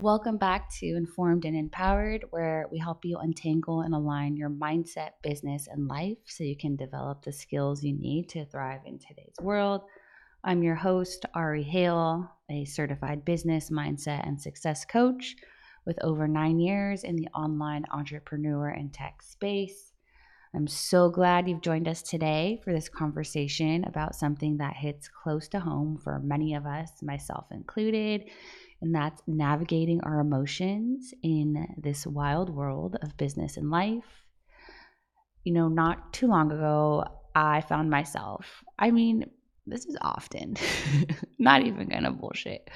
Welcome back to Informed and Empowered, where we help you untangle and align your mindset, business, and life so you can develop the skills you need to thrive in today's world. I'm your host, Ari Hale, a certified business, mindset, and success coach with over nine years in the online entrepreneur and tech space. I'm so glad you've joined us today for this conversation about something that hits close to home for many of us, myself included and that's navigating our emotions in this wild world of business and life. You know, not too long ago, I found myself, I mean, this is often, not even gonna bullshit.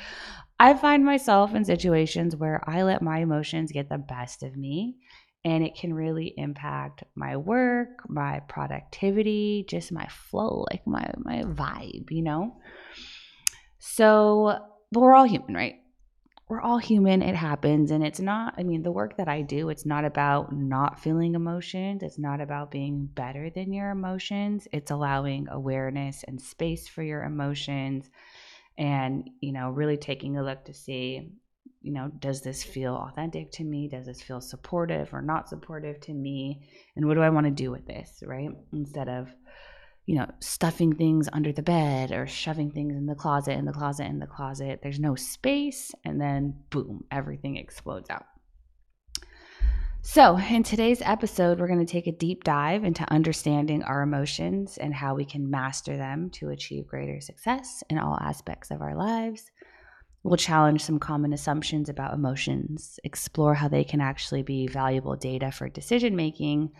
I find myself in situations where I let my emotions get the best of me and it can really impact my work, my productivity, just my flow, like my my vibe, you know? So, but we're all human, right? We're all human. It happens. And it's not, I mean, the work that I do, it's not about not feeling emotions. It's not about being better than your emotions. It's allowing awareness and space for your emotions and, you know, really taking a look to see, you know, does this feel authentic to me? Does this feel supportive or not supportive to me? And what do I want to do with this, right? Instead of, you know, stuffing things under the bed or shoving things in the closet, in the closet, in the closet. There's no space, and then boom, everything explodes out. So, in today's episode, we're going to take a deep dive into understanding our emotions and how we can master them to achieve greater success in all aspects of our lives. We'll challenge some common assumptions about emotions, explore how they can actually be valuable data for decision making,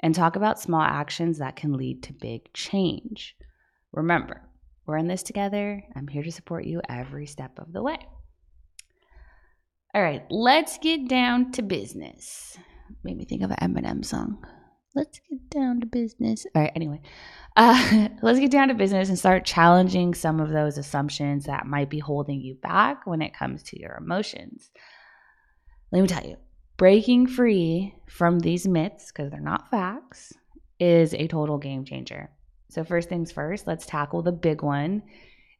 and talk about small actions that can lead to big change. Remember, we're in this together. I'm here to support you every step of the way. All right, let's get down to business. Made me think of an Eminem song. Let's get down to business. All right, anyway, uh, let's get down to business and start challenging some of those assumptions that might be holding you back when it comes to your emotions. Let me tell you, breaking free from these myths, because they're not facts, is a total game changer. So, first things first, let's tackle the big one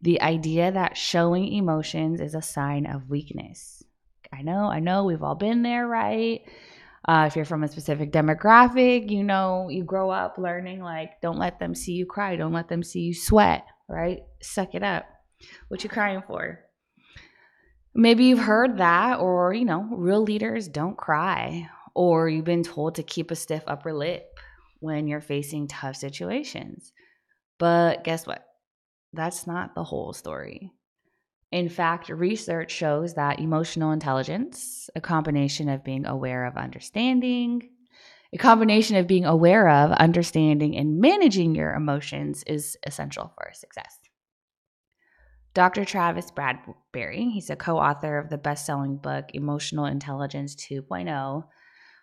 the idea that showing emotions is a sign of weakness. I know, I know, we've all been there, right? Uh, if you're from a specific demographic, you know, you grow up learning like, don't let them see you cry, don't let them see you sweat, right? Suck it up. What you crying for? Maybe you've heard that, or, you know, real leaders don't cry, or you've been told to keep a stiff upper lip when you're facing tough situations. But guess what? That's not the whole story. In fact, research shows that emotional intelligence, a combination of being aware of understanding, a combination of being aware of, understanding, and managing your emotions is essential for success. Dr. Travis Bradberry, he's a co author of the best selling book Emotional Intelligence 2.0,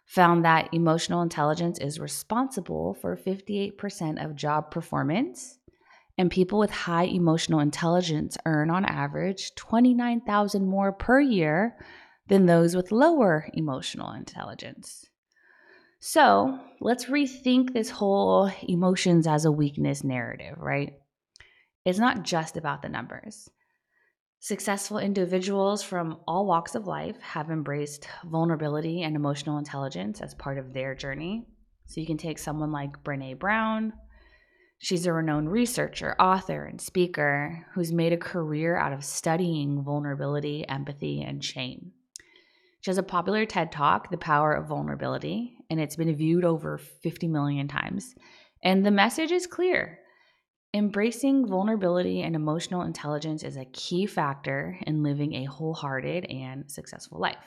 found that emotional intelligence is responsible for 58% of job performance. And people with high emotional intelligence earn on average 29,000 more per year than those with lower emotional intelligence. So, let's rethink this whole emotions as a weakness narrative, right? It's not just about the numbers. Successful individuals from all walks of life have embraced vulnerability and emotional intelligence as part of their journey. So you can take someone like Brene Brown. She's a renowned researcher, author, and speaker who's made a career out of studying vulnerability, empathy, and shame. She has a popular TED Talk, The Power of Vulnerability, and it's been viewed over 50 million times. And the message is clear Embracing vulnerability and emotional intelligence is a key factor in living a wholehearted and successful life.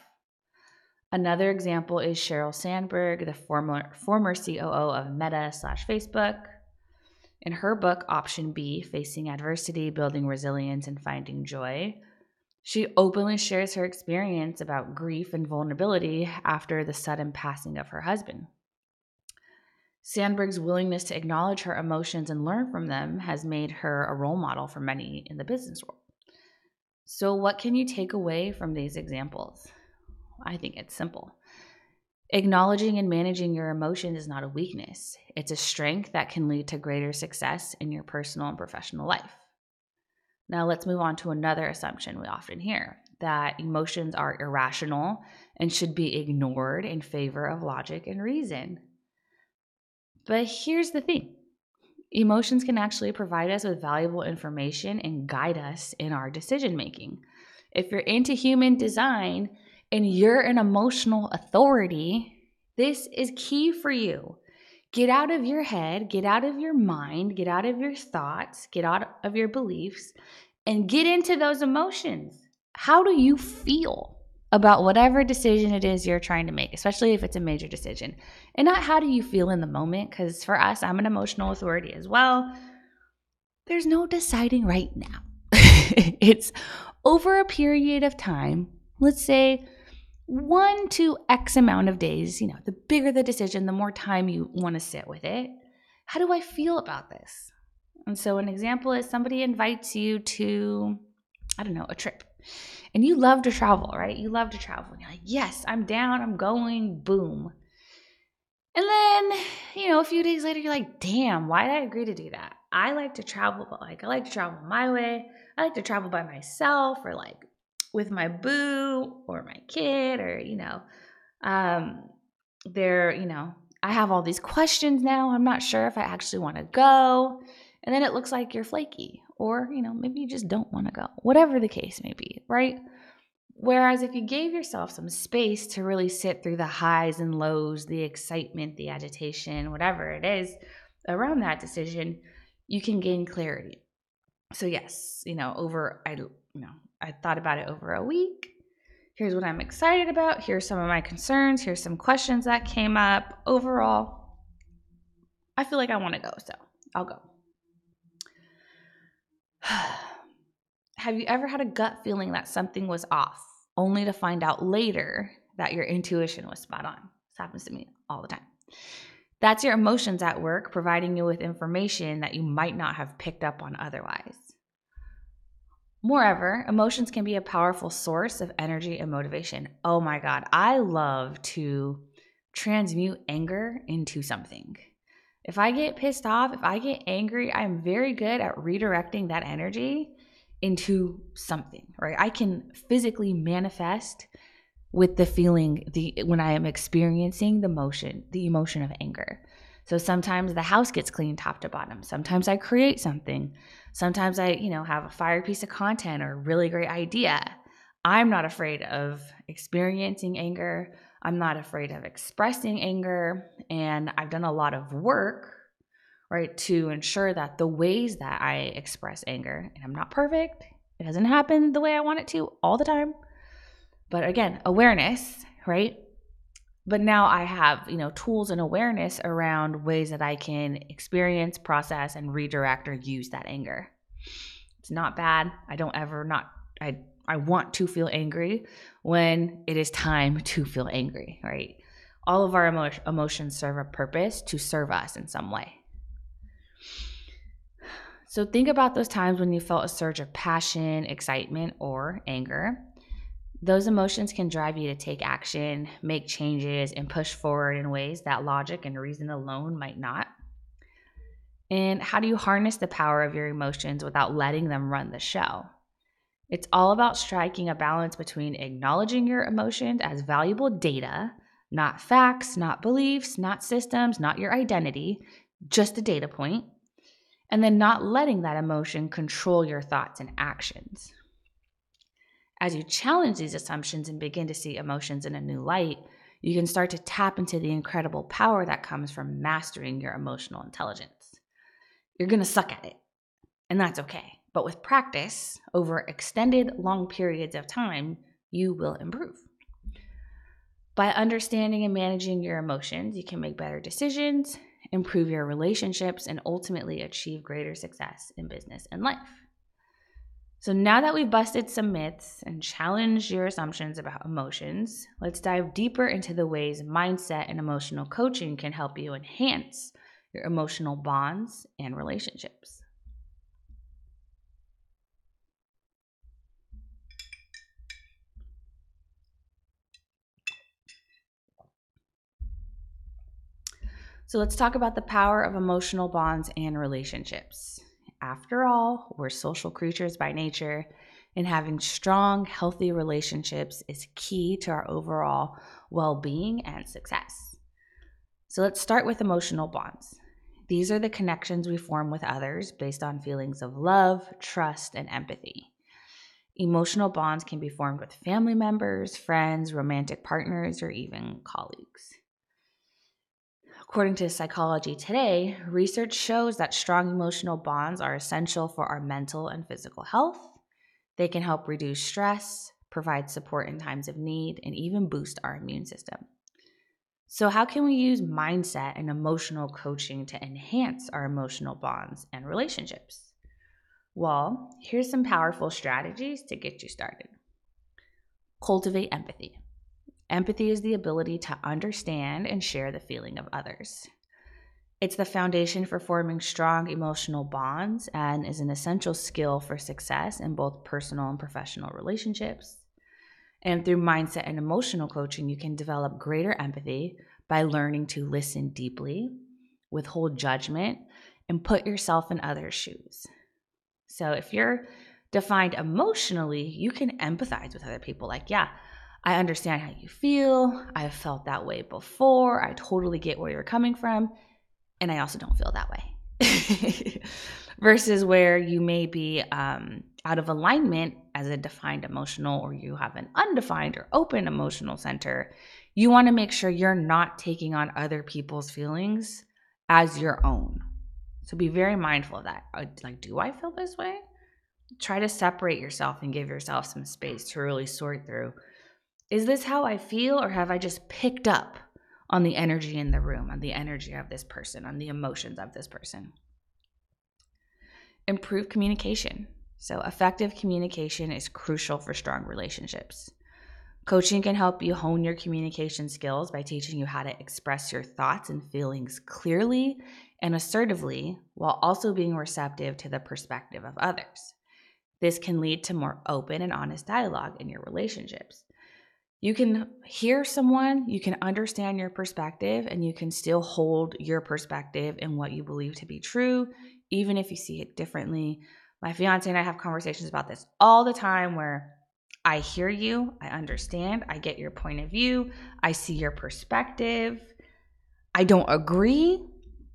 Another example is Sheryl Sandberg, the former, former COO of Meta slash Facebook. In her book, Option B Facing Adversity, Building Resilience, and Finding Joy, she openly shares her experience about grief and vulnerability after the sudden passing of her husband. Sandberg's willingness to acknowledge her emotions and learn from them has made her a role model for many in the business world. So, what can you take away from these examples? I think it's simple. Acknowledging and managing your emotions is not a weakness, it's a strength that can lead to greater success in your personal and professional life. Now, let's move on to another assumption we often hear that emotions are irrational and should be ignored in favor of logic and reason. But here's the thing emotions can actually provide us with valuable information and guide us in our decision making. If you're into human design and you're an emotional authority, this is key for you. Get out of your head, get out of your mind, get out of your thoughts, get out of your beliefs, and get into those emotions. How do you feel about whatever decision it is you're trying to make, especially if it's a major decision? And not how do you feel in the moment, because for us, I'm an emotional authority as well. There's no deciding right now. it's over a period of time, let's say one to X amount of days, you know, the bigger the decision, the more time you want to sit with it. How do I feel about this? And so, an example is somebody invites you to, I don't know, a trip. And you love to travel, right? You love to travel. And you're like, yes, I'm down, I'm going, boom. And then, you know, a few days later, you're like, damn, why did I agree to do that? I like to travel, but like, I like to travel my way. I like to travel by myself or like with my boo or my kid or you know um they're you know i have all these questions now i'm not sure if i actually want to go and then it looks like you're flaky or you know maybe you just don't want to go whatever the case may be right whereas if you gave yourself some space to really sit through the highs and lows the excitement the agitation whatever it is around that decision you can gain clarity so yes you know over i you know I thought about it over a week. Here's what I'm excited about. Here's some of my concerns. Here's some questions that came up. Overall, I feel like I want to go, so I'll go. Have you ever had a gut feeling that something was off, only to find out later that your intuition was spot on? This happens to me all the time. That's your emotions at work, providing you with information that you might not have picked up on otherwise. Moreover, emotions can be a powerful source of energy and motivation. Oh my God, I love to transmute anger into something. If I get pissed off, if I get angry, I'm very good at redirecting that energy into something, right? I can physically manifest with the feeling the when I am experiencing the motion, the emotion of anger. So sometimes the house gets cleaned top to bottom. Sometimes I create something. Sometimes I, you know, have a fire piece of content or a really great idea. I'm not afraid of experiencing anger. I'm not afraid of expressing anger. And I've done a lot of work, right, to ensure that the ways that I express anger, and I'm not perfect, it doesn't happen the way I want it to all the time. But again, awareness, right? but now I have, you know, tools and awareness around ways that I can experience, process and redirect or use that anger. It's not bad. I don't ever not I I want to feel angry when it is time to feel angry, right? All of our emo- emotions serve a purpose to serve us in some way. So think about those times when you felt a surge of passion, excitement, or anger those emotions can drive you to take action, make changes, and push forward in ways that logic and reason alone might not. And how do you harness the power of your emotions without letting them run the show? It's all about striking a balance between acknowledging your emotions as valuable data, not facts, not beliefs, not systems, not your identity, just a data point, and then not letting that emotion control your thoughts and actions. As you challenge these assumptions and begin to see emotions in a new light, you can start to tap into the incredible power that comes from mastering your emotional intelligence. You're to suck at it, and that's okay. But with practice over extended long periods of time, you will improve. By understanding and managing your emotions, you can make better decisions, improve your relationships, and ultimately achieve greater success in business and life. So now that we've busted some myths and challenged your assumptions about emotions, let's dive deeper into the ways mindset and emotional coaching can help you enhance your emotional bonds and relationships. So let's talk about the power of emotional bonds and relationships. After all, we're social creatures by nature, and having strong, healthy relationships is key to our overall well being and success. So let's start with emotional bonds. These are the connections we form with others based on feelings of love, trust, and empathy. Emotional bonds can be formed with family members, friends, romantic partners, or even colleagues. According to Psychology Today, research shows that strong emotional bonds are essential for our mental and physical health. They can help reduce stress, provide support in times of need, and even boost our immune system. So, how can we use mindset and emotional coaching to enhance our emotional bonds and relationships? Well, here's some powerful strategies to get you started. Cultivate empathy. Empathy is the ability to understand and share the feeling of others. It's the foundation for forming strong emotional bonds and is an essential skill for success in both personal and professional relationships. And through mindset and emotional coaching, you can develop greater empathy by learning to listen deeply, withhold judgment, and put yourself in others' shoes. So if you're defined emotionally, you can empathize with other people. Like, yeah, I understand how you feel. I've felt that way before. I totally get where you're coming from. And I also don't feel that way. Versus where you may be um, out of alignment as a defined emotional, or you have an undefined or open emotional center. You want to make sure you're not taking on other people's feelings as your own. So be very mindful of that. Uh, like, do I feel this way? Try to separate yourself and give yourself some space to really sort through is this how I feel, or have I just picked up on the energy in the room, on the energy of this person, on the emotions of this person? Improve communication. So, effective communication is crucial for strong relationships. Coaching can help you hone your communication skills by teaching you how to express your thoughts and feelings clearly and assertively while also being receptive to the perspective of others. This can lead to more open and honest dialogue in your relationships you can hear someone, you can understand your perspective, and you can still hold your perspective and what you believe to be true, even if you see it differently. My fiance and I have conversations about this all the time where I hear you, I understand, I get your point of view, I see your perspective. I don't agree,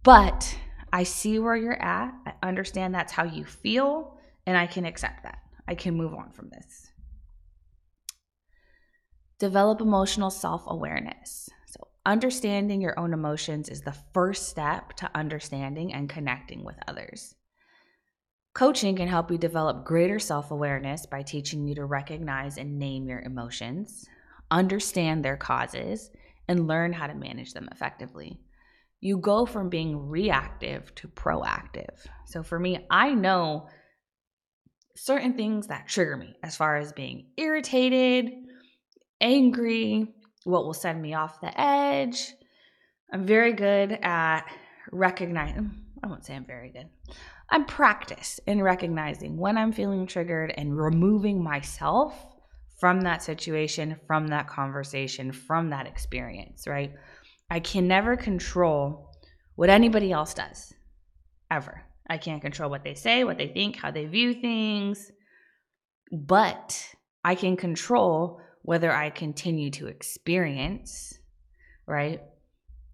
but I see where you're at. I understand that's how you feel, and I can accept that. I can move on from this. Develop emotional self awareness. So, understanding your own emotions is the first step to understanding and connecting with others. Coaching can help you develop greater self awareness by teaching you to recognize and name your emotions, understand their causes, and learn how to manage them effectively. You go from being reactive to proactive. So, for me, I know certain things that trigger me as far as being irritated, angry, what will send me off the edge. I'm very good at recognizing, I won't say I'm very good. I'm practiced in recognizing when I'm feeling triggered and removing myself from that situation, from that conversation, from that experience, right? I can never control what anybody else does, ever. I can't control what they say, what they think, how they view things, but I can control whether I continue to experience, right,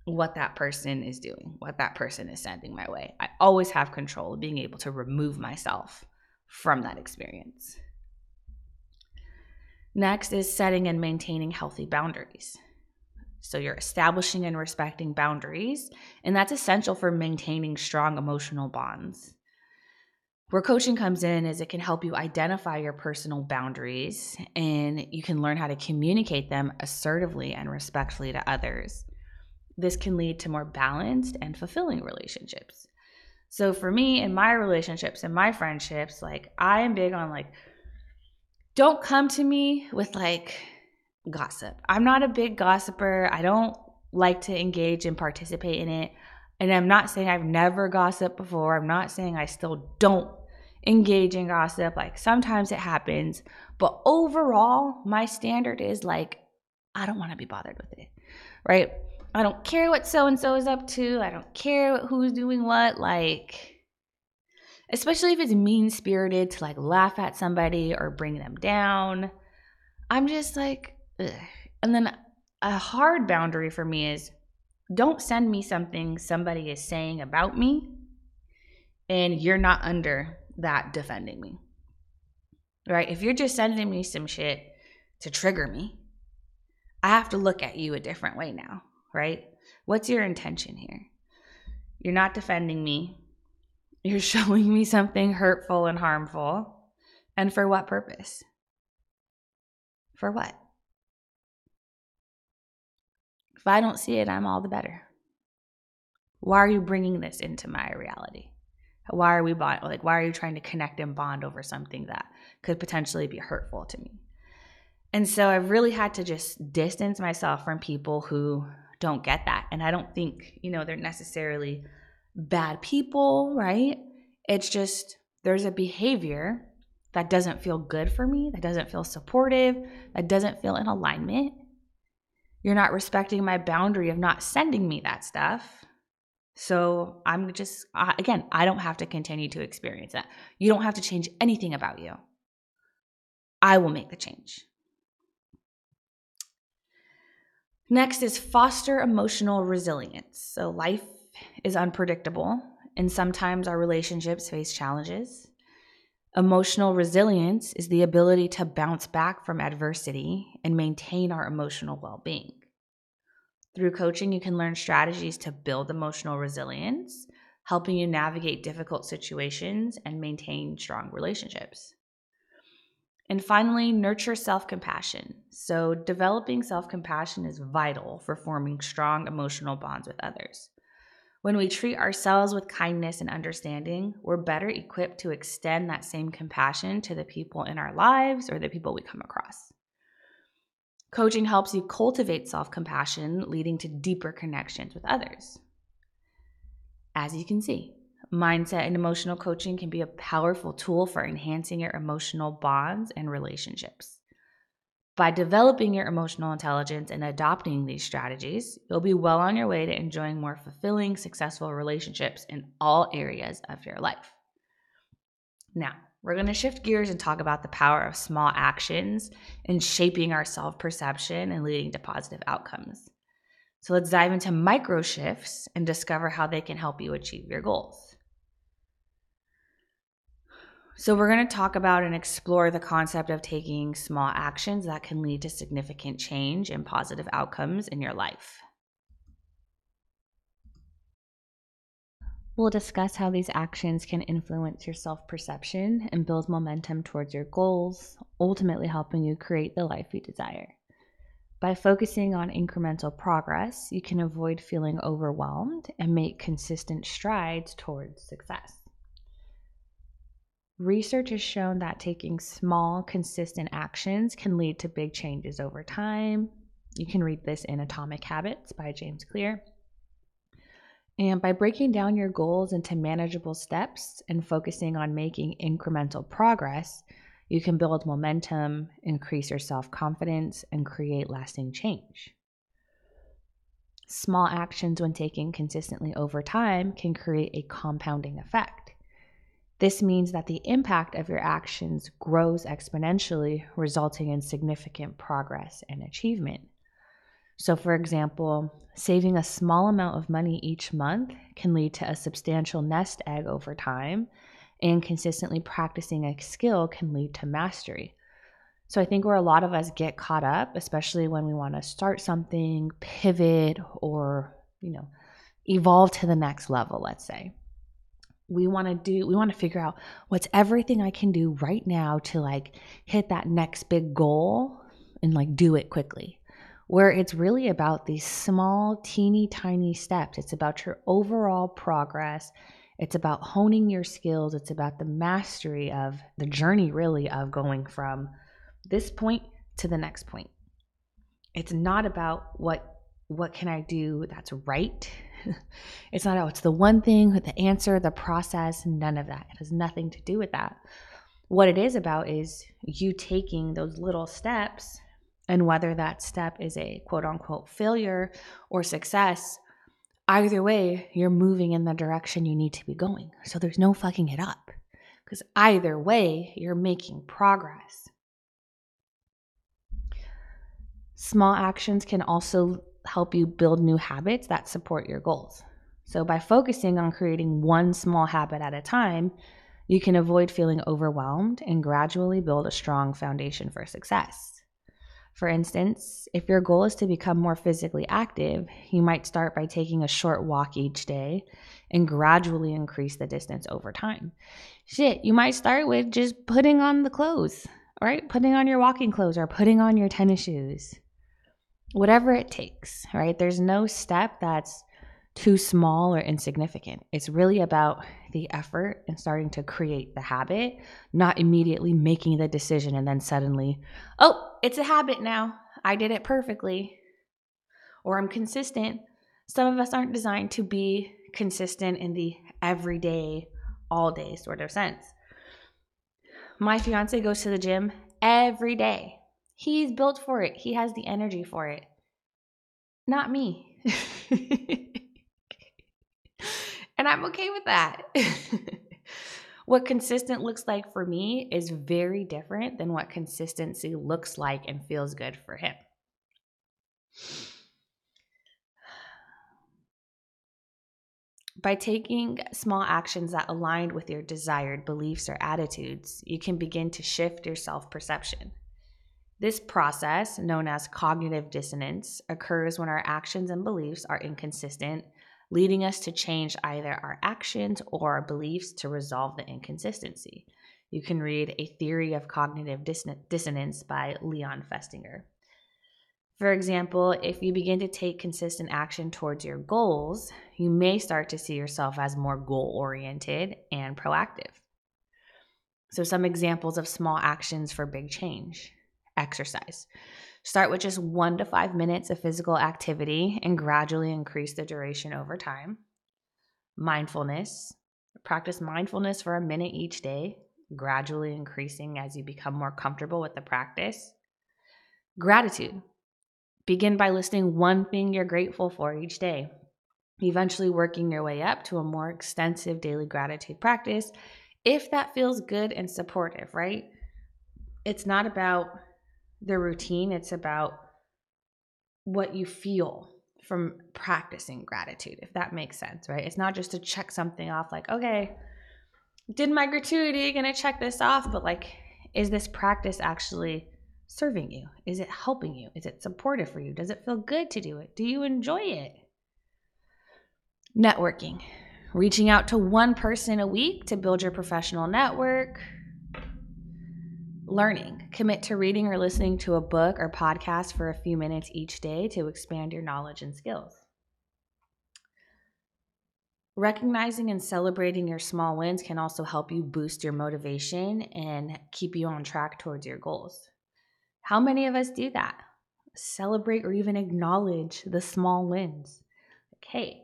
what that person is doing, what that person is sending my way. I always have control of being able to remove myself from that experience. Next is setting and maintaining healthy boundaries. So you're establishing and respecting boundaries, and that's essential for maintaining strong emotional bonds. Where coaching comes in is it can help you identify your personal boundaries and you can learn how to communicate them assertively and respectfully to others. This can lead to more balanced and fulfilling relationships. So for me in my relationships and my friendships, like I am big on like don't come to me with like gossip. I'm not a big gossiper. I don't like to engage and participate in it. And I'm not saying I've never gossiped before. I'm not saying I still don't engage in gossip. Like sometimes it happens, but overall, my standard is like, I don't want to be bothered with it, right? I don't care what so and so is up to. I don't care who's doing what. Like, especially if it's mean spirited to like laugh at somebody or bring them down. I'm just like, ugh. and then a hard boundary for me is don't send me something somebody is saying about me and you're not under that defending me. Right? If you're just sending me some shit to trigger me, I have to look at you a different way now, right? What's your intention here? You're not defending me. You're showing me something hurtful and harmful. And for what purpose? For what? If I don't see it, I'm all the better. Why are you bringing this into my reality? Why are we bond like why are you trying to connect and bond over something that could potentially be hurtful to me? And so I've really had to just distance myself from people who don't get that. And I don't think, you know, they're necessarily bad people, right? It's just there's a behavior that doesn't feel good for me, that doesn't feel supportive, that doesn't feel in alignment. You're not respecting my boundary of not sending me that stuff. So I'm just, again, I don't have to continue to experience that. You don't have to change anything about you. I will make the change. Next is foster emotional resilience. So life is unpredictable, and sometimes our relationships face challenges. Emotional resilience is the ability to bounce back from adversity and maintain our emotional well being. Through coaching, you can learn strategies to build emotional resilience, helping you navigate difficult situations and maintain strong relationships. And finally, nurture self compassion. So, developing self compassion is vital for forming strong emotional bonds with others. When we treat ourselves with kindness and understanding, we're better equipped to extend that same compassion to the people in our lives or the people we come across. Coaching helps you cultivate self compassion, leading to deeper connections with others. As you can see, mindset and emotional coaching can be a powerful tool for enhancing your emotional bonds and relationships. By developing your emotional intelligence and adopting these strategies, you'll be well on your way to enjoying more fulfilling, successful relationships in all areas of your life. Now, we're going to shift gears and talk about the power of small actions in shaping our self perception and leading to positive outcomes. So, let's dive into micro shifts and discover how they can help you achieve your goals. So, we're going to talk about and explore the concept of taking small actions that can lead to significant change and positive outcomes in your life. We'll discuss how these actions can influence your self perception and build momentum towards your goals, ultimately helping you create the life you desire. By focusing on incremental progress, you can avoid feeling overwhelmed and make consistent strides towards success. Research has shown that taking small, consistent actions can lead to big changes over time. You can read this in Atomic Habits by James Clear. And by breaking down your goals into manageable steps and focusing on making incremental progress, you can build momentum, increase your self confidence, and create lasting change. Small actions, when taken consistently over time, can create a compounding effect. This means that the impact of your actions grows exponentially, resulting in significant progress and achievement. So, for example, saving a small amount of money each month can lead to a substantial nest egg over time, and consistently practicing a skill can lead to mastery. So, I think where a lot of us get caught up, especially when we want to start something, pivot, or, you know, evolve to the next level, let's say we want to do we want to figure out what's everything i can do right now to like hit that next big goal and like do it quickly where it's really about these small teeny tiny steps. It's about your overall progress. It's about honing your skills. It's about the mastery of the journey really of going from this point to the next point. It's not about what what can i do that's right. It's not, oh, it's the one thing, the answer, the process, none of that. It has nothing to do with that. What it is about is you taking those little steps, and whether that step is a quote unquote failure or success, either way, you're moving in the direction you need to be going. So there's no fucking it up. because either way, you're making progress. Small actions can also help you build new habits that support your goals. So, by focusing on creating one small habit at a time, you can avoid feeling overwhelmed and gradually build a strong foundation for success. For instance, if your goal is to become more physically active, you might start by taking a short walk each day and gradually increase the distance over time. Shit, you might start with just putting on the clothes, right? Putting on your walking clothes or putting on your tennis shoes. Whatever it takes, right? There's no step that's too small or insignificant. It's really about the effort and starting to create the habit, not immediately making the decision and then suddenly, oh, it's a habit now. I did it perfectly. Or I'm consistent. Some of us aren't designed to be consistent in the everyday, all day sort of sense. My fiance goes to the gym every day. He's built for it, he has the energy for it. Not me. And I'm okay with that. what consistent looks like for me is very different than what consistency looks like and feels good for him. By taking small actions that align with your desired beliefs or attitudes, you can begin to shift your self perception. This process, known as cognitive dissonance, occurs when our actions and beliefs are inconsistent leading us to change either our actions or our beliefs to resolve the inconsistency. You can read A Theory of Cognitive Dissonance by Leon Festinger. For example, if you begin to take consistent action towards your goals, you may start to see yourself as more goal oriented and proactive. So, some examples of small actions for big change exercise. Start with just one to five minutes of physical activity and gradually increase the duration over time. Mindfulness. Practice mindfulness for a minute each day, gradually increasing as you become more comfortable with the practice. Gratitude. Begin by listing one thing you're grateful for each day, eventually working your way up to a more extensive daily gratitude practice if that feels good and supportive, right? It's not about the routine, it's about what you feel from practicing gratitude, if that makes sense, right? It's not just to check something off, like, okay, did my gratuity, gonna check this off, but like, is this practice actually serving you? Is it helping you? Is it supportive for you? Does it feel good to do it? Do you enjoy it? Networking, reaching out to one person a week to build your professional network, learning. Commit to reading or listening to a book or podcast for a few minutes each day to expand your knowledge and skills. Recognizing and celebrating your small wins can also help you boost your motivation and keep you on track towards your goals. How many of us do that? Celebrate or even acknowledge the small wins. Okay,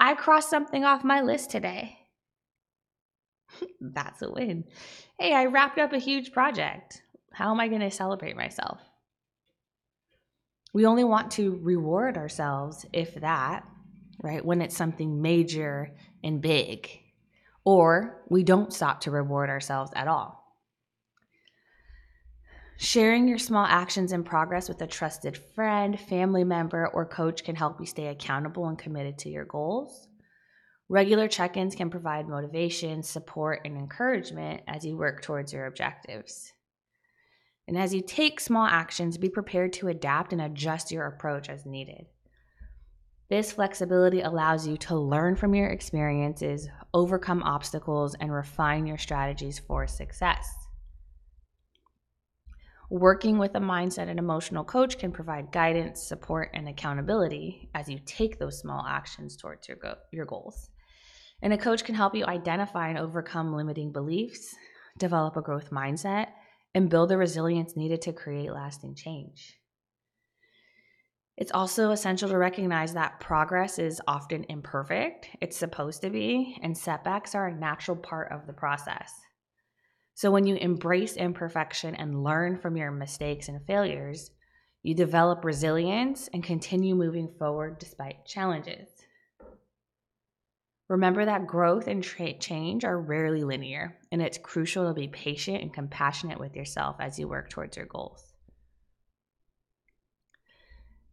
I crossed something off my list today. That's a win. Hey, I wrapped up a huge project. How am I going to celebrate myself? We only want to reward ourselves if that, right? When it's something major and big, or we don't stop to reward ourselves at all. Sharing your small actions and progress with a trusted friend, family member, or coach can help you stay accountable and committed to your goals. Regular check ins can provide motivation, support, and encouragement as you work towards your objectives. And as you take small actions, be prepared to adapt and adjust your approach as needed. This flexibility allows you to learn from your experiences, overcome obstacles, and refine your strategies for success. Working with a mindset and emotional coach can provide guidance, support, and accountability as you take those small actions towards your, go- your goals. And a coach can help you identify and overcome limiting beliefs, develop a growth mindset, and build the resilience needed to create lasting change. It's also essential to recognize that progress is often imperfect, it's supposed to be, and setbacks are a natural part of the process. So, when you embrace imperfection and learn from your mistakes and failures, you develop resilience and continue moving forward despite challenges. Remember that growth and tra- change are rarely linear, and it's crucial to be patient and compassionate with yourself as you work towards your goals.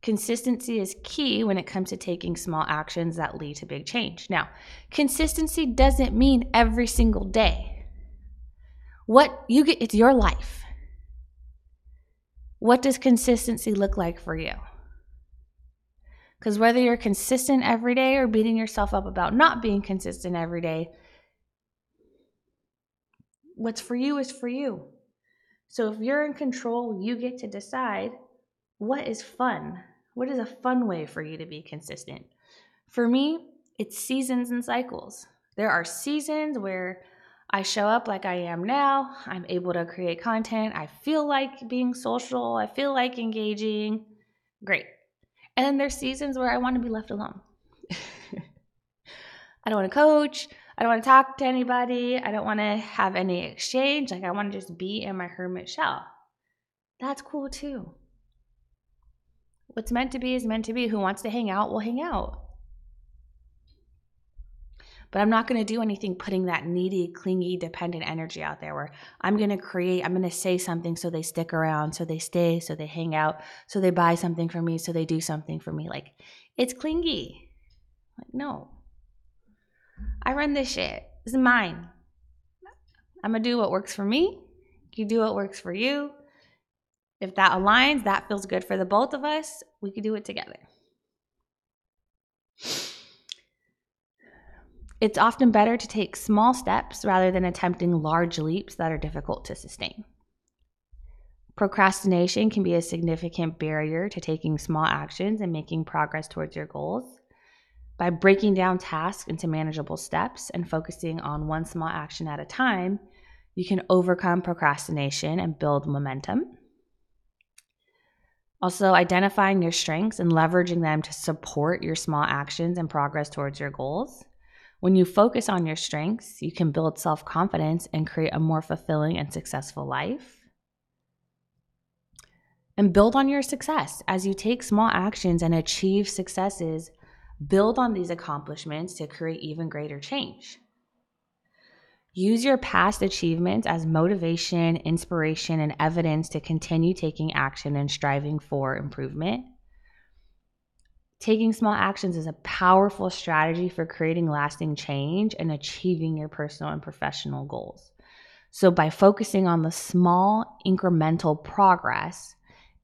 Consistency is key when it comes to taking small actions that lead to big change. Now, consistency doesn't mean every single day. What you get, it's your life. What does consistency look like for you? Because whether you're consistent every day or beating yourself up about not being consistent every day, what's for you is for you. So if you're in control, you get to decide what is fun. What is a fun way for you to be consistent? For me, it's seasons and cycles. There are seasons where I show up like I am now. I'm able to create content. I feel like being social. I feel like engaging. Great. And then there's seasons where I want to be left alone. I don't want to coach. I don't want to talk to anybody. I don't want to have any exchange. Like, I want to just be in my hermit shell. That's cool too. What's meant to be is meant to be. Who wants to hang out will hang out. But I'm not going to do anything putting that needy, clingy, dependent energy out there where I'm going to create, I'm going to say something so they stick around, so they stay, so they hang out, so they buy something for me, so they do something for me. Like, it's clingy. Like, no. I run this shit. This is mine. I'm going to do what works for me. You do what works for you. If that aligns, that feels good for the both of us, we could do it together. It's often better to take small steps rather than attempting large leaps that are difficult to sustain. Procrastination can be a significant barrier to taking small actions and making progress towards your goals. By breaking down tasks into manageable steps and focusing on one small action at a time, you can overcome procrastination and build momentum. Also, identifying your strengths and leveraging them to support your small actions and progress towards your goals. When you focus on your strengths, you can build self confidence and create a more fulfilling and successful life. And build on your success. As you take small actions and achieve successes, build on these accomplishments to create even greater change. Use your past achievements as motivation, inspiration, and evidence to continue taking action and striving for improvement. Taking small actions is a powerful strategy for creating lasting change and achieving your personal and professional goals. So, by focusing on the small incremental progress,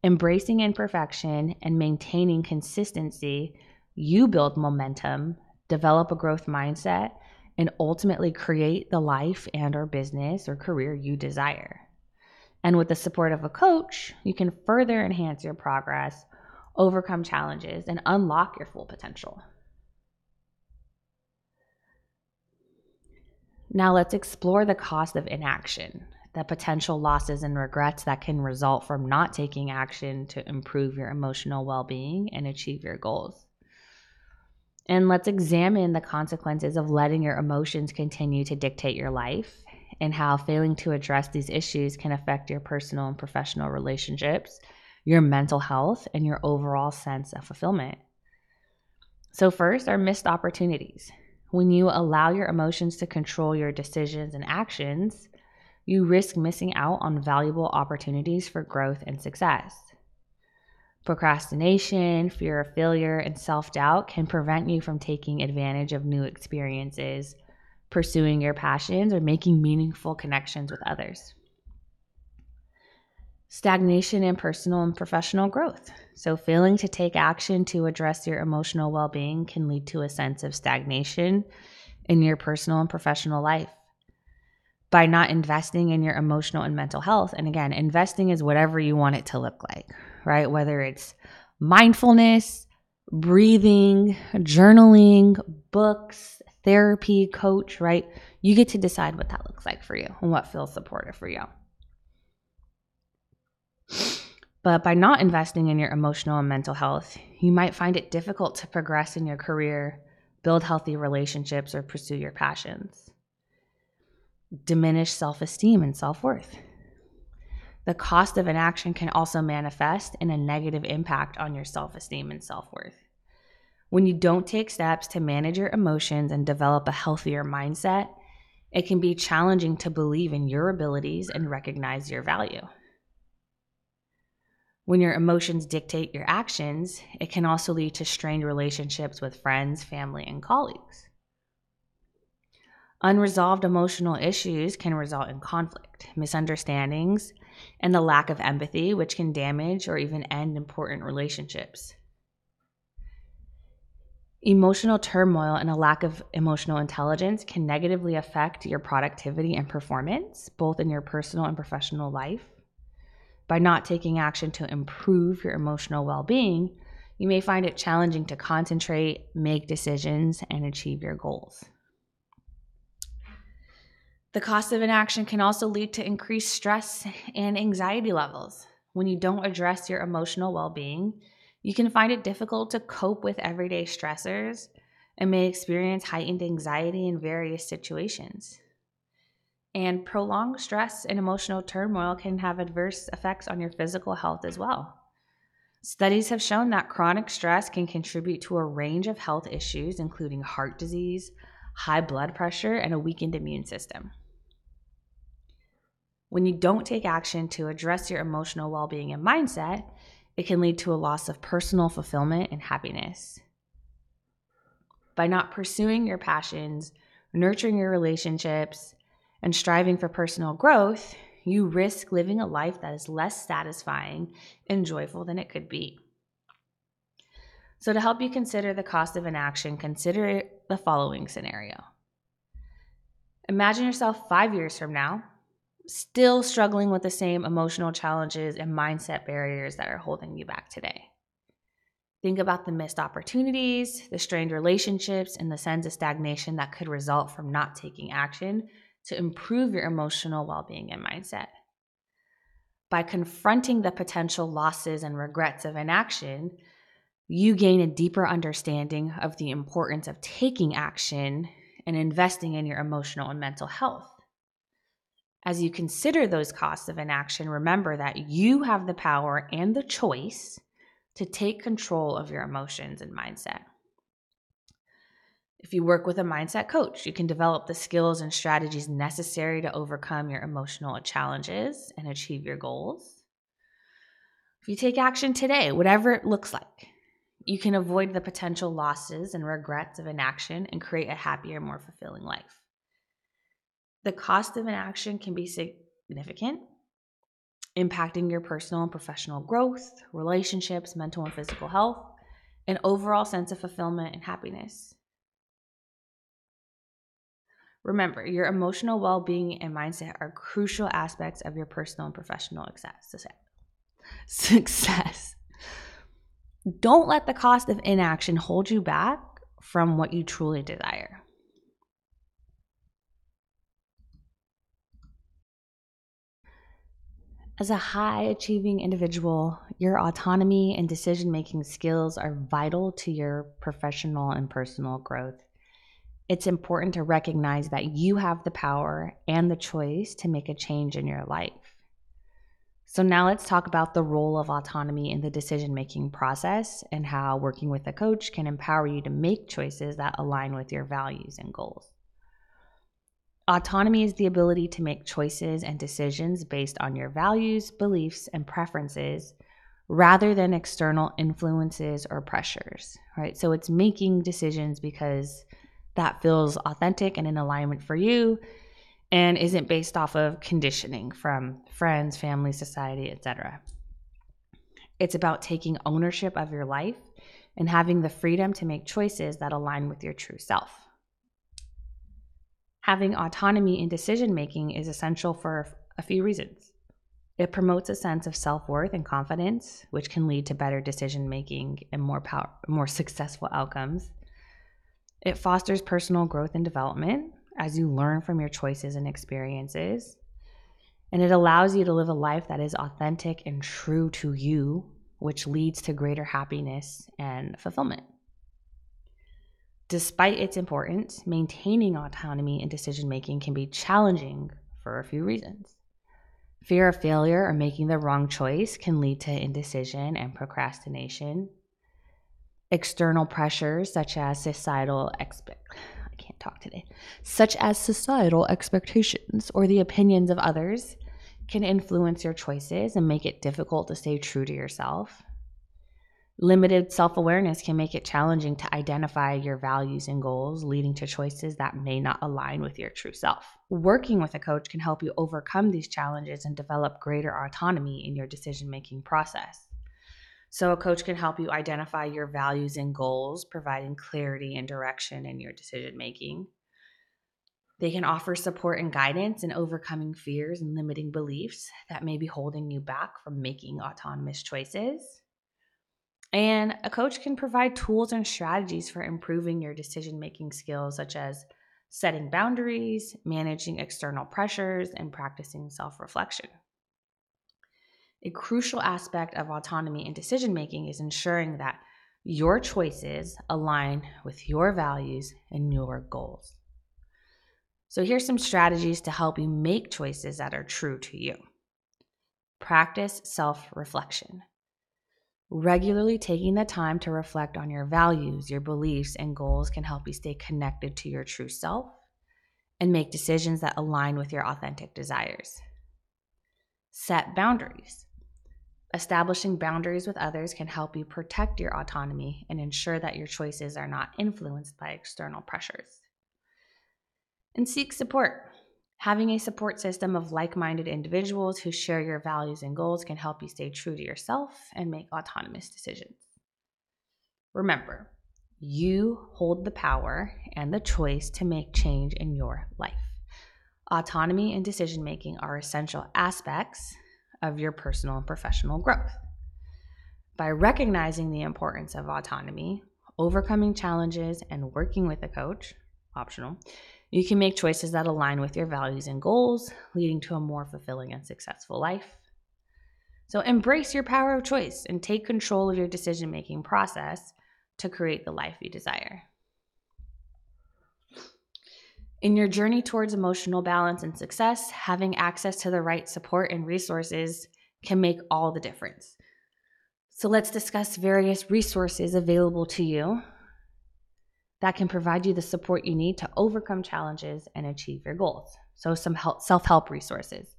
embracing imperfection, and maintaining consistency, you build momentum, develop a growth mindset, and ultimately create the life and or business or career you desire. And with the support of a coach, you can further enhance your progress overcome challenges, and unlock your full potential. Now, let's explore the cost of inaction, the potential losses and regrets that can result from not taking action to improve your emotional well being and achieve your goals. And let's examine the consequences of letting your emotions continue to dictate your life and how failing to address these issues can affect your personal and professional relationships your mental health, and your overall sense of fulfillment. So, first are missed opportunities. When you allow your emotions to control your decisions and actions, you risk missing out on valuable opportunities for growth and success. Procrastination, fear of failure, and self doubt can prevent you from taking advantage of new experiences, pursuing your passions, or making meaningful connections with others stagnation in personal and professional growth. So, failing to take action to address your emotional well being can lead to a sense of stagnation in your personal and professional life. By not investing in your emotional and mental health, and again, investing is whatever you want it to look like, right? Whether it's mindfulness, breathing, journaling, books, therapy, coach, right? You get to decide what that looks like for you and what feels supportive for you. But by not investing in your emotional and mental health, you might find it difficult to progress in your career, build healthy relationships, or pursue your passions. Diminish self esteem and self worth. The cost of inaction can also manifest in a negative impact on your self esteem and self worth. When you don't take steps to manage your emotions and develop a healthier mindset, it can be challenging to believe in your abilities and recognize your value. When your emotions dictate your actions, it can also lead to strained relationships with friends, family, and colleagues. Unresolved emotional issues can result in conflict, misunderstandings, and the lack of empathy, which can damage or even end important relationships. Emotional turmoil and a lack of emotional intelligence can negatively affect your productivity and performance, both in your personal and professional life. By not taking action to improve your emotional well being, you may find it challenging to concentrate, make decisions, and achieve your goals. The cost of inaction can also lead to increased stress and anxiety levels. When you don't address your emotional well being, you can find it difficult to cope with everyday stressors and may experience heightened anxiety in various situations. And prolonged stress and emotional turmoil can have adverse effects on your physical health as well. Studies have shown that chronic stress can contribute to a range of health issues, including heart disease, high blood pressure, and a weakened immune system. When you don't take action to address your emotional well being and mindset, it can lead to a loss of personal fulfillment and happiness. By not pursuing your passions, nurturing your relationships, and striving for personal growth, you risk living a life that is less satisfying and joyful than it could be. So, to help you consider the cost of inaction, consider the following scenario. Imagine yourself five years from now still struggling with the same emotional challenges and mindset barriers that are holding you back today. Think about the missed opportunities, the strained relationships, and the sense of stagnation that could result from not taking action to improve your emotional well being and mindset. By confronting the potential losses and regrets of inaction, you gain a deeper understanding of the importance of taking action and investing in your emotional and mental health. As you consider those costs of inaction, remember that you have the power and the choice to take control of your emotions and mindset. If you work with a mindset coach, you can develop the skills and strategies necessary to overcome your emotional challenges and achieve your goals. If you take action today, whatever it looks like, you can avoid the potential losses and regrets of inaction and create a happier, more fulfilling life. The cost of inaction can be significant, impacting your personal and professional growth, relationships, mental and physical health, and overall sense of fulfillment and happiness. Remember, your emotional well being and mindset are crucial aspects of your personal and professional success. Success. Don't let the cost of inaction hold you back from what you truly desire. As a high achieving individual, your autonomy and decision making skills are vital to your professional and personal growth. It's important to recognize that you have the power and the choice to make a change in your life. So, now let's talk about the role of autonomy in the decision making process and how working with a coach can empower you to make choices that align with your values and goals. Autonomy is the ability to make choices and decisions based on your values, beliefs, and preferences rather than external influences or pressures, right? So it's making decisions because that feels authentic and in alignment for you and isn't based off of conditioning from friends, family, society, etc. It's about taking ownership of your life and having the freedom to make choices that align with your true self. Having autonomy in decision making is essential for a few reasons. It promotes a sense of self worth and confidence, which can lead to better decision making and more power, more successful outcomes. It fosters personal growth and development as you learn from your choices and experiences. And it allows you to live a life that is authentic and true to you, which leads to greater happiness and fulfillment. Despite its importance, maintaining autonomy in decision making can be challenging for a few reasons. Fear of failure or making the wrong choice can lead to indecision and procrastination. External pressures such as societal expect I can't talk today, such as societal expectations or the opinions of others can influence your choices and make it difficult to stay true to yourself. Limited self awareness can make it challenging to identify your values and goals, leading to choices that may not align with your true self. Working with a coach can help you overcome these challenges and develop greater autonomy in your decision making process. So, a coach can help you identify your values and goals, providing clarity and direction in your decision making. They can offer support and guidance in overcoming fears and limiting beliefs that may be holding you back from making autonomous choices. And a coach can provide tools and strategies for improving your decision making skills, such as setting boundaries, managing external pressures, and practicing self reflection. A crucial aspect of autonomy in decision making is ensuring that your choices align with your values and your goals. So, here's some strategies to help you make choices that are true to you. Practice self reflection. Regularly taking the time to reflect on your values, your beliefs, and goals can help you stay connected to your true self and make decisions that align with your authentic desires. Set boundaries. Establishing boundaries with others can help you protect your autonomy and ensure that your choices are not influenced by external pressures. And seek support. Having a support system of like minded individuals who share your values and goals can help you stay true to yourself and make autonomous decisions. Remember, you hold the power and the choice to make change in your life. Autonomy and decision making are essential aspects of your personal and professional growth. By recognizing the importance of autonomy, overcoming challenges, and working with a coach, optional, you can make choices that align with your values and goals, leading to a more fulfilling and successful life. So embrace your power of choice and take control of your decision making process to create the life you desire. In your journey towards emotional balance and success, having access to the right support and resources can make all the difference. So let's discuss various resources available to you that can provide you the support you need to overcome challenges and achieve your goals. So, some self help resources.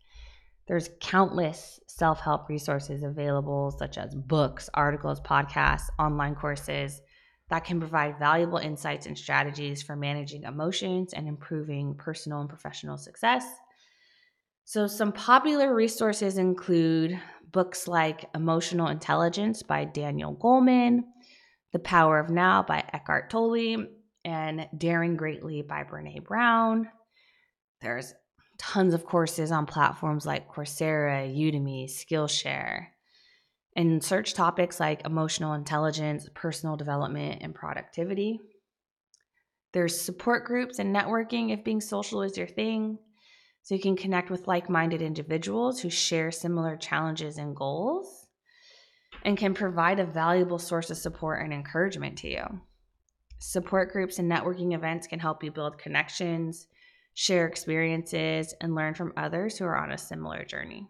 There's countless self help resources available, such as books, articles, podcasts, online courses that can provide valuable insights and strategies for managing emotions and improving personal and professional success. So, some popular resources include books like Emotional Intelligence by Daniel Goleman, the Power of Now by Eckhart Tolle and Daring Greatly by Brene Brown. There's tons of courses on platforms like Coursera, Udemy, Skillshare. And search topics like emotional intelligence, personal development, and productivity. There's support groups and networking if being social is your thing. So you can connect with like minded individuals who share similar challenges and goals and can provide a valuable source of support and encouragement to you. Support groups and networking events can help you build connections, share experiences, and learn from others who are on a similar journey.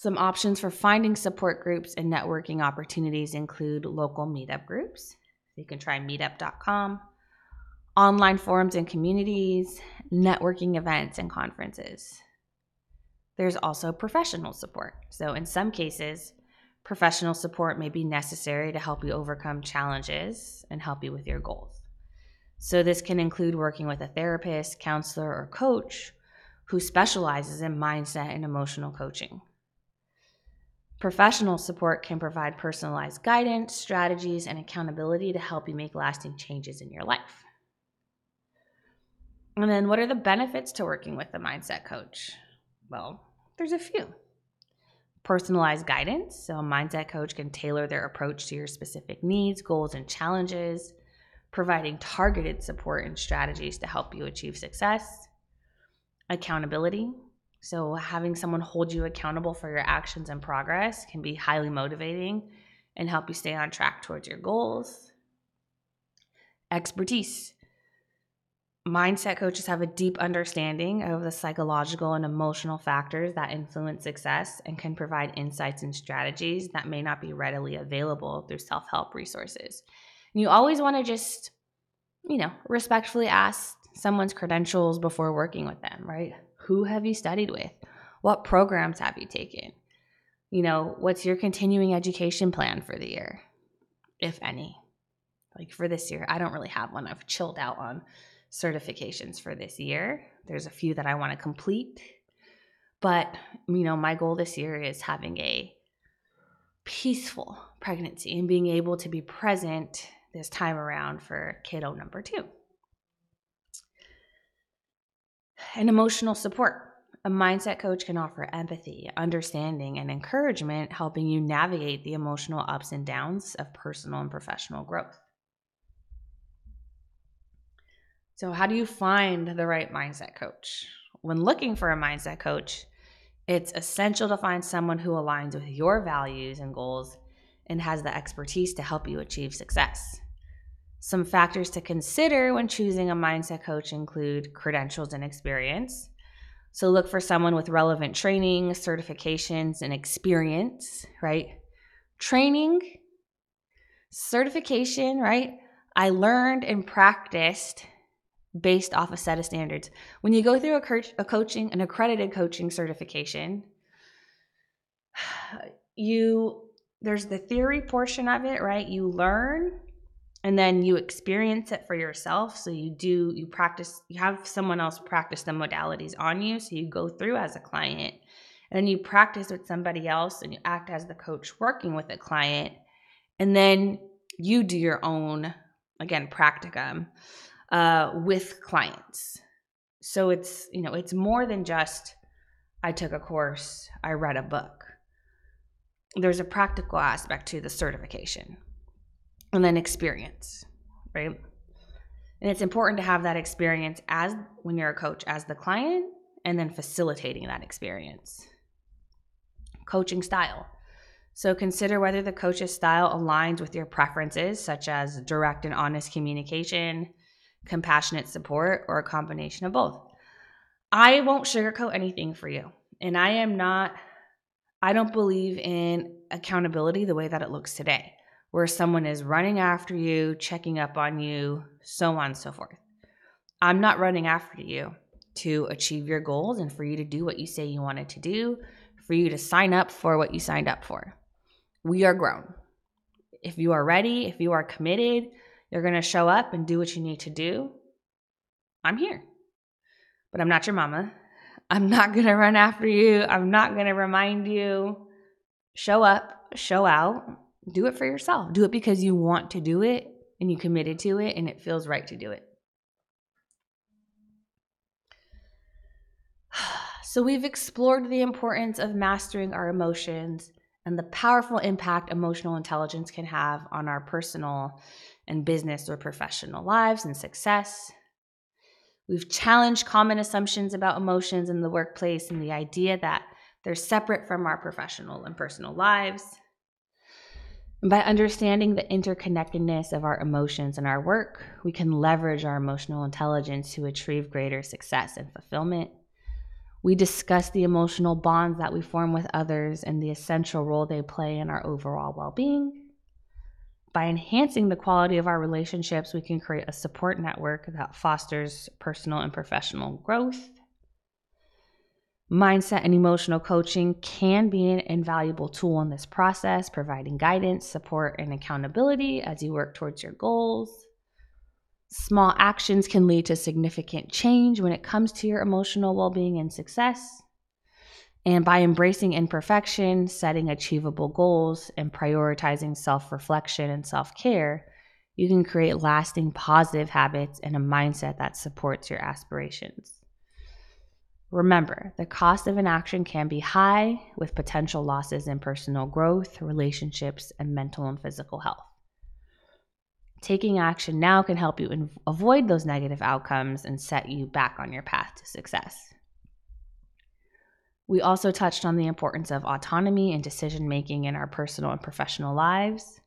Some options for finding support groups and networking opportunities include local meetup groups. You can try meetup.com, online forums and communities, networking events, and conferences. There's also professional support. So, in some cases, professional support may be necessary to help you overcome challenges and help you with your goals. So, this can include working with a therapist, counselor, or coach who specializes in mindset and emotional coaching. Professional support can provide personalized guidance, strategies, and accountability to help you make lasting changes in your life. And then, what are the benefits to working with a mindset coach? Well, there's a few. Personalized guidance. So, a mindset coach can tailor their approach to your specific needs, goals, and challenges, providing targeted support and strategies to help you achieve success. Accountability. So, having someone hold you accountable for your actions and progress can be highly motivating and help you stay on track towards your goals. Expertise. mindset coaches have a deep understanding of the psychological and emotional factors that influence success and can provide insights and strategies that may not be readily available through self help resources. And you always want to just, you know, respectfully ask someone's credentials before working with them, right? Who have you studied with? What programs have you taken? You know, what's your continuing education plan for the year, if any? Like for this year, I don't really have one. I've chilled out on certifications for this year. There's a few that I want to complete. But, you know, my goal this year is having a peaceful pregnancy and being able to be present this time around for kiddo number two. And emotional support. A mindset coach can offer empathy, understanding, and encouragement, helping you navigate the emotional ups and downs of personal and professional growth. So, how do you find the right mindset coach? When looking for a mindset coach, it's essential to find someone who aligns with your values and goals and has the expertise to help you achieve success. Some factors to consider when choosing a mindset coach include credentials and experience. So, look for someone with relevant training, certifications, and experience, right? Training, certification, right? I learned and practiced based off a set of standards. When you go through a, a coaching, an accredited coaching certification, you there's the theory portion of it, right? You learn and then you experience it for yourself. So you do, you practice, you have someone else practice the modalities on you. So you go through as a client and then you practice with somebody else and you act as the coach working with a client. And then you do your own, again, practicum uh, with clients. So it's, you know, it's more than just I took a course, I read a book. There's a practical aspect to the certification and then experience, right? And it's important to have that experience as when you're a coach as the client and then facilitating that experience. Coaching style. So consider whether the coach's style aligns with your preferences, such as direct and honest communication, compassionate support, or a combination of both. I won't sugarcoat anything for you. And I am not, I don't believe in accountability the way that it looks today, where someone is running after you, checking up on you, so on and so forth. I'm not running after you to achieve your goals and for you to do what you say you wanted to do, for you to sign up for what you signed up for. We are grown. If you are ready, if you are committed, you're going to show up and do what you need to do. I'm here. But I'm not your mama. I'm not going to run after you. I'm not going to remind you. Show up, show out, do it for yourself. Do it because you want to do it and you committed to it and it feels right to do it. So, we've explored the importance of mastering our emotions and the powerful impact emotional intelligence can have on our personal and business or professional lives and success. We've challenged common assumptions about emotions in the workplace and the idea that they're separate from our professional and personal lives. And by understanding the interconnectedness of our emotions and our work, we can leverage our emotional intelligence to achieve greater success and fulfillment. We discuss the emotional bonds that we form with others and the essential role they play in our overall well being. By enhancing the quality of our relationships, we can create a support network that fosters personal and professional growth. Mindset and emotional coaching can be an invaluable tool in this process, providing guidance, support, and accountability as you work towards your goals. Small actions can lead to significant change when it comes to your emotional well being and success. And by embracing imperfection, setting achievable goals, and prioritizing self reflection and self care, you can create lasting positive habits and a mindset that supports your aspirations. Remember, the cost of inaction can be high with potential losses in personal growth, relationships, and mental and physical health. Taking action now can help you avoid those negative outcomes and set you back on your path to success. We also touched on the importance of autonomy and decision making in our personal and professional lives.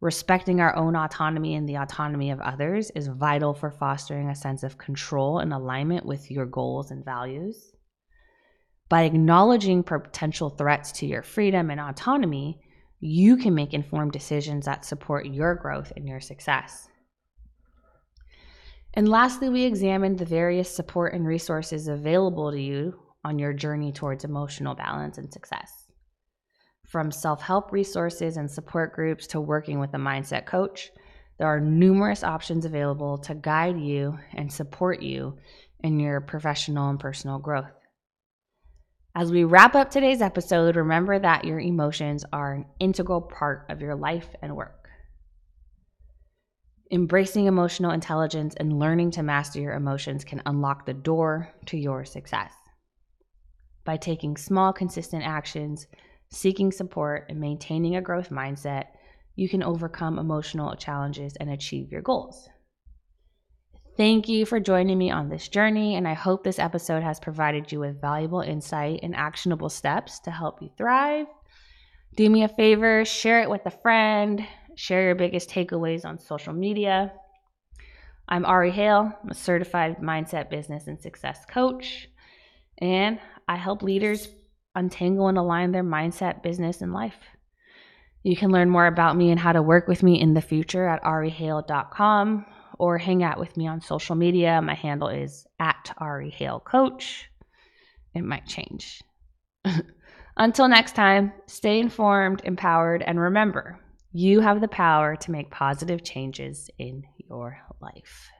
Respecting our own autonomy and the autonomy of others is vital for fostering a sense of control and alignment with your goals and values. By acknowledging potential threats to your freedom and autonomy, you can make informed decisions that support your growth and your success. And lastly, we examined the various support and resources available to you on your journey towards emotional balance and success. From self help resources and support groups to working with a mindset coach, there are numerous options available to guide you and support you in your professional and personal growth. As we wrap up today's episode, remember that your emotions are an integral part of your life and work. Embracing emotional intelligence and learning to master your emotions can unlock the door to your success. By taking small, consistent actions, seeking support, and maintaining a growth mindset, you can overcome emotional challenges and achieve your goals. Thank you for joining me on this journey, and I hope this episode has provided you with valuable insight and actionable steps to help you thrive. Do me a favor, share it with a friend, share your biggest takeaways on social media. I'm Ari Hale, I'm a certified mindset business and success coach, and I help leaders untangle and align their mindset, business, and life. You can learn more about me and how to work with me in the future at arihale.com or hang out with me on social media. My handle is at Ari Coach. It might change. Until next time, stay informed, empowered, and remember you have the power to make positive changes in your life.